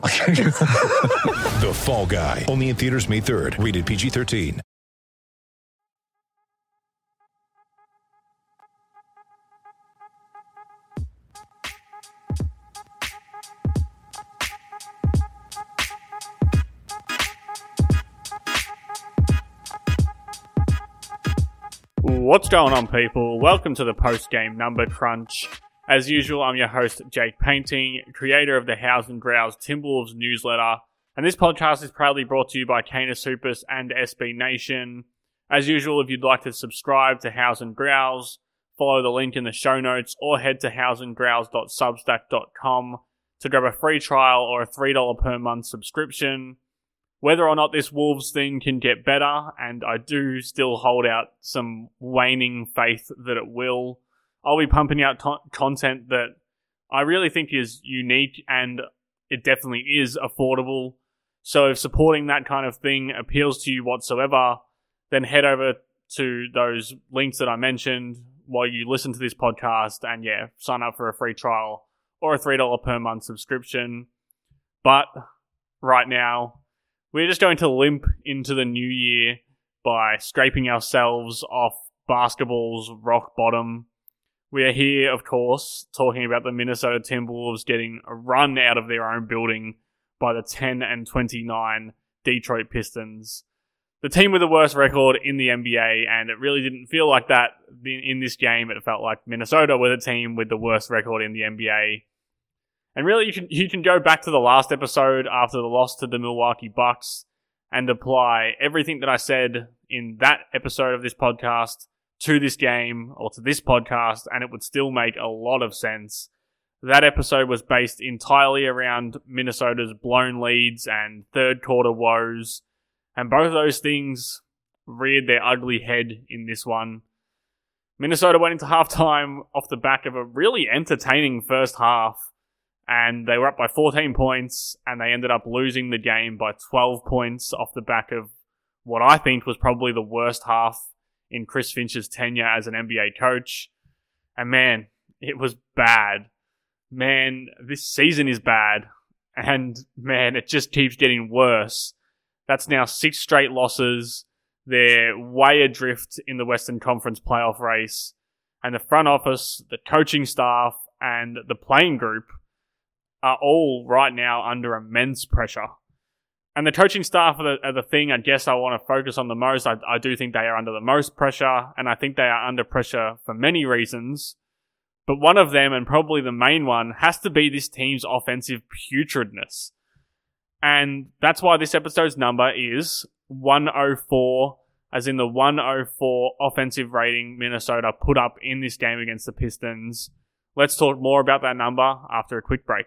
The Fall Guy. Only in theaters May 3rd. Rated PG-13. What's going on, people? Welcome to the post game number crunch. As usual, I'm your host, Jake Paynting, creator of the House and Growls Timberwolves newsletter. And this podcast is proudly brought to you by Canis Hoopus and SB Nation. As usual, if you'd like to subscribe to House and Growls, follow the link in the show notes or head to houseandgrowls.substack.com to grab a free trial or a $3 per month subscription whether or not this Wolves thing can get better, and I do still hold out some waning faith that it will. I'll be pumping out to- content that I really think is unique and it definitely is affordable. So if supporting that kind of thing appeals to you whatsoever, then head over to those links that I mentioned while you listen to this podcast and yeah, sign up for a free trial or a $3 per month subscription. But right now, we're just going to limp into the new year by scraping ourselves off basketball's rock bottom. We are here, of course, talking about the Minnesota Timberwolves getting run out of their own building by the 10 and 29 Detroit Pistons. The team with the worst record in the NBA, and it really didn't feel like that in this game. It felt like Minnesota were the team with the worst record in the NBA. And really, you can you can go back to the last episode after the loss to the Milwaukee Bucks and apply everything that I said in that episode of this podcast to this game or to this podcast, and it would still make a lot of sense. That episode was based entirely around Minnesota's blown leads and third quarter woes, and both of those things reared their ugly head in this one. Minnesota went into halftime off the back of a really entertaining first half and they were up by 14 points, and they ended up losing the game by 12 points off the back of what I think was probably the worst half in Chris Finch's tenure as an NBA coach. And man, it was bad. Man, this season is bad. And man, it just keeps getting worse. That's now six straight losses. They're way adrift in the Western Conference playoff race. And the front office, the coaching staff, and the playing group are all right now under immense pressure. And the coaching staff are the, are the thing I guess I want to focus on the most. I, I do think they are under the most pressure, and I think they are under pressure for many reasons. But one of them, and probably the main one, has to be this team's offensive putridness. And that's why this episode's number is 104, as in the 104 offensive rating Minnesota put up in this game against the Pistons. Let's talk more about that number after a quick break.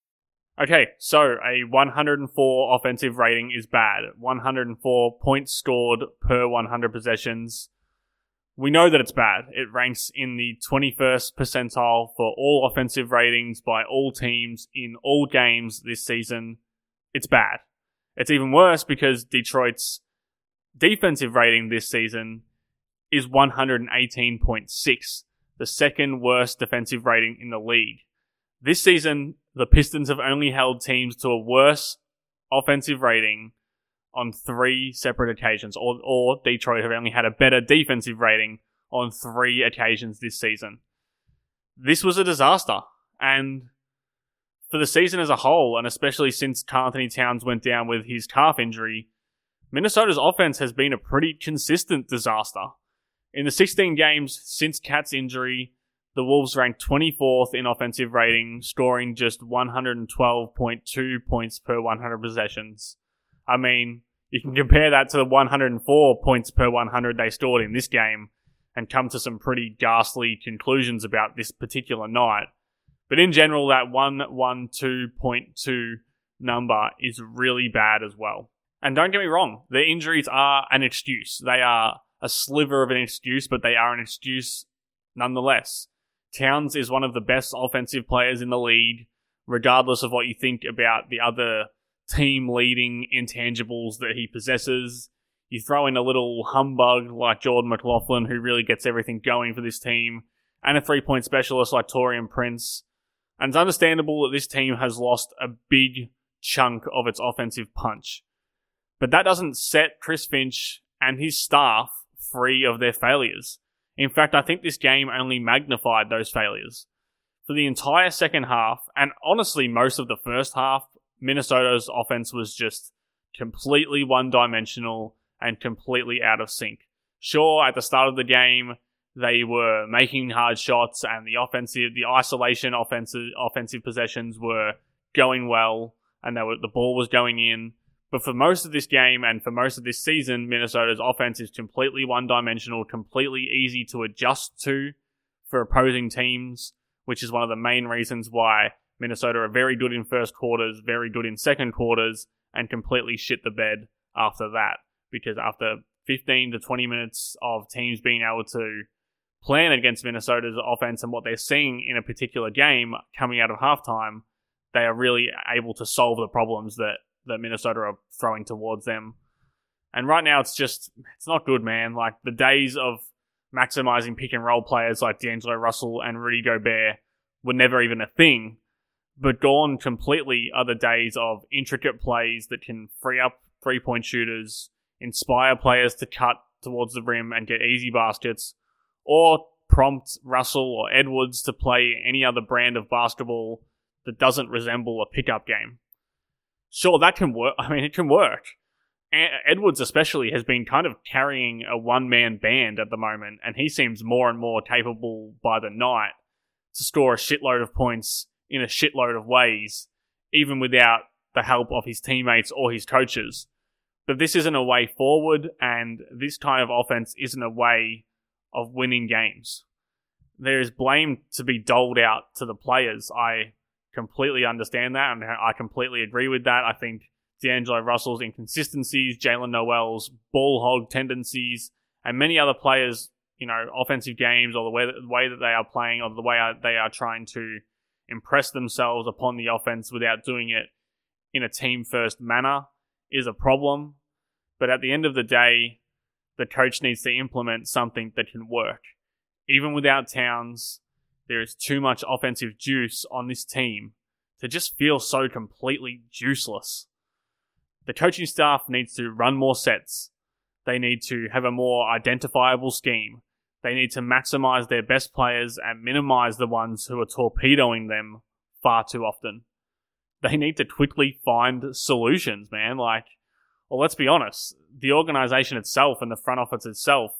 Okay, so a 104 offensive rating is bad. 104 points scored per 100 possessions. We know that it's bad. It ranks in the 21st percentile for all offensive ratings by all teams in all games this season. It's bad. It's even worse because Detroit's defensive rating this season is 118.6, the second worst defensive rating in the league. This season, the Pistons have only held teams to a worse offensive rating on three separate occasions, or, or Detroit have only had a better defensive rating on three occasions this season. This was a disaster, and for the season as a whole, and especially since Anthony Towns went down with his calf injury, Minnesota's offense has been a pretty consistent disaster. In the 16 games since KAT's injury, the Wolves ranked 24th in offensive rating, scoring just 112.2 points per 100 possessions. I mean, you can compare that to the 104 points per 100 they scored in this game and come to some pretty ghastly conclusions about this particular night. But in general, that 112.2 number is really bad as well. And don't get me wrong, the injuries are an excuse. They are a sliver of an excuse, but they are an excuse nonetheless. Towns is one of the best offensive players in the league, regardless of what you think about the other team leading intangibles that he possesses. You throw in a little humbug like Jordan McLaughlin, who really gets everything going for this team, and a three point specialist like Taurean Prince. And it's understandable that this team has lost a big chunk of its offensive punch. But that doesn't set Chris Finch and his staff free of their failures. In fact, I think this game only magnified those failures. For the entire second half, and honestly most of the first half, Minnesota's offense was just completely one dimensional and completely out of sync. Sure, at the start of the game, they were making hard shots and the offensive, the isolation offensive, offensive possessions were going well and they were, the ball was going in. But for most of this game and for most of this season, Minnesota's offense is completely one dimensional, completely easy to adjust to for opposing teams, which is one of the main reasons why Minnesota are very good in first quarters, very good in second quarters, and completely shit the bed after that. Because after 15 to 20 minutes of teams being able to plan against Minnesota's offense and what they're seeing in a particular game coming out of halftime, they are really able to solve the problems that that Minnesota are throwing towards them. And right now, it's just, it's not good, man. Like the days of maximizing pick and roll players like D'Angelo Russell and Rudy Gobert were never even a thing. But gone completely are the days of intricate plays that can free up three point shooters, inspire players to cut towards the rim and get easy baskets, or prompt Russell or Edwards to play any other brand of basketball that doesn't resemble a pickup game sure, that can work. I mean, it can work. Edwards, especially, has been kind of carrying a one man band at the moment, and he seems more and more capable by the night to score a shitload of points in a shitload of ways, even without the help of his teammates or his coaches. But this isn't a way forward, and this kind of offense isn't a way of winning games. There is blame to be doled out to the players. I completely understand that, and I completely agree with that. I think D'Angelo Russell's inconsistencies, Jaylen Nowell's ball hog tendencies, and many other players, you know, offensive games or the way the way that they are playing or the way they are trying to impress themselves upon the offense without doing it in a team first manner is a problem. But at the end of the day, the coach needs to implement something that can work. Even without Towns, there is too much offensive juice on this team to just feel so completely juiceless. The coaching staff needs to run more sets. They need to have a more identifiable scheme. They need to maximize their best players and minimize the ones who are torpedoing them far too often. They need to quickly find solutions, man. Like, well, let's be honest. The organization itself and the front office itself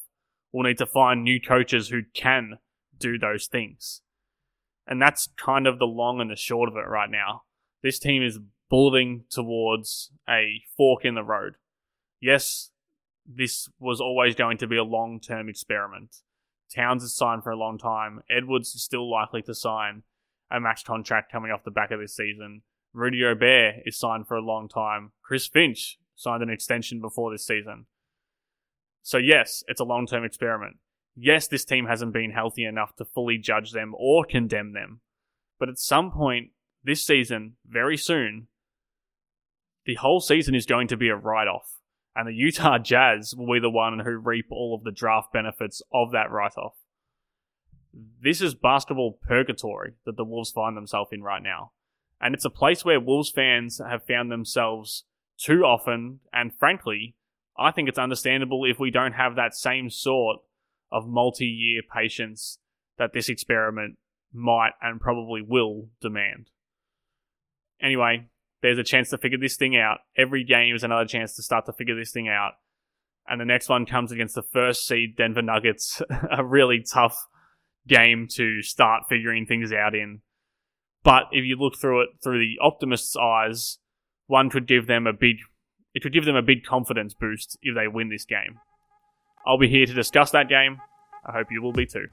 will need to find new coaches who can do those things. And that's kind of the long and the short of it right now. This team is bulleting towards a fork in the road. Yes, this was always going to be a long term experiment. Towns is signed for a long time. Edwards is still likely to sign a max contract coming off the back of this season. Rudy Gobert is signed for a long time. Chris Finch signed an extension before this season. So yes, it's a long term experiment yes, this team hasn't been healthy enough to fully judge them or condemn them. But at some point this season, very soon, the whole season is going to be a write off. and the Utah Jazz will be the one who reap all of the draft benefits of that write off. This is basketball purgatory that the Wolves find themselves in right now. And it's a place where Wolves fans have found themselves too often, and frankly, I think it's understandable if we don't have that same sort of multi year patience that this experiment might and probably will demand. Anyway, there's a chance to figure this thing out. Every game is another chance to start to figure this thing out. And the next one comes against the first seed Denver Nuggets, a really tough game to start figuring things out in. But if you look through it through the optimist's eyes, one could give them a big it could give them a big confidence boost if they win this game. I'll be here to discuss that game. I hope you will be too.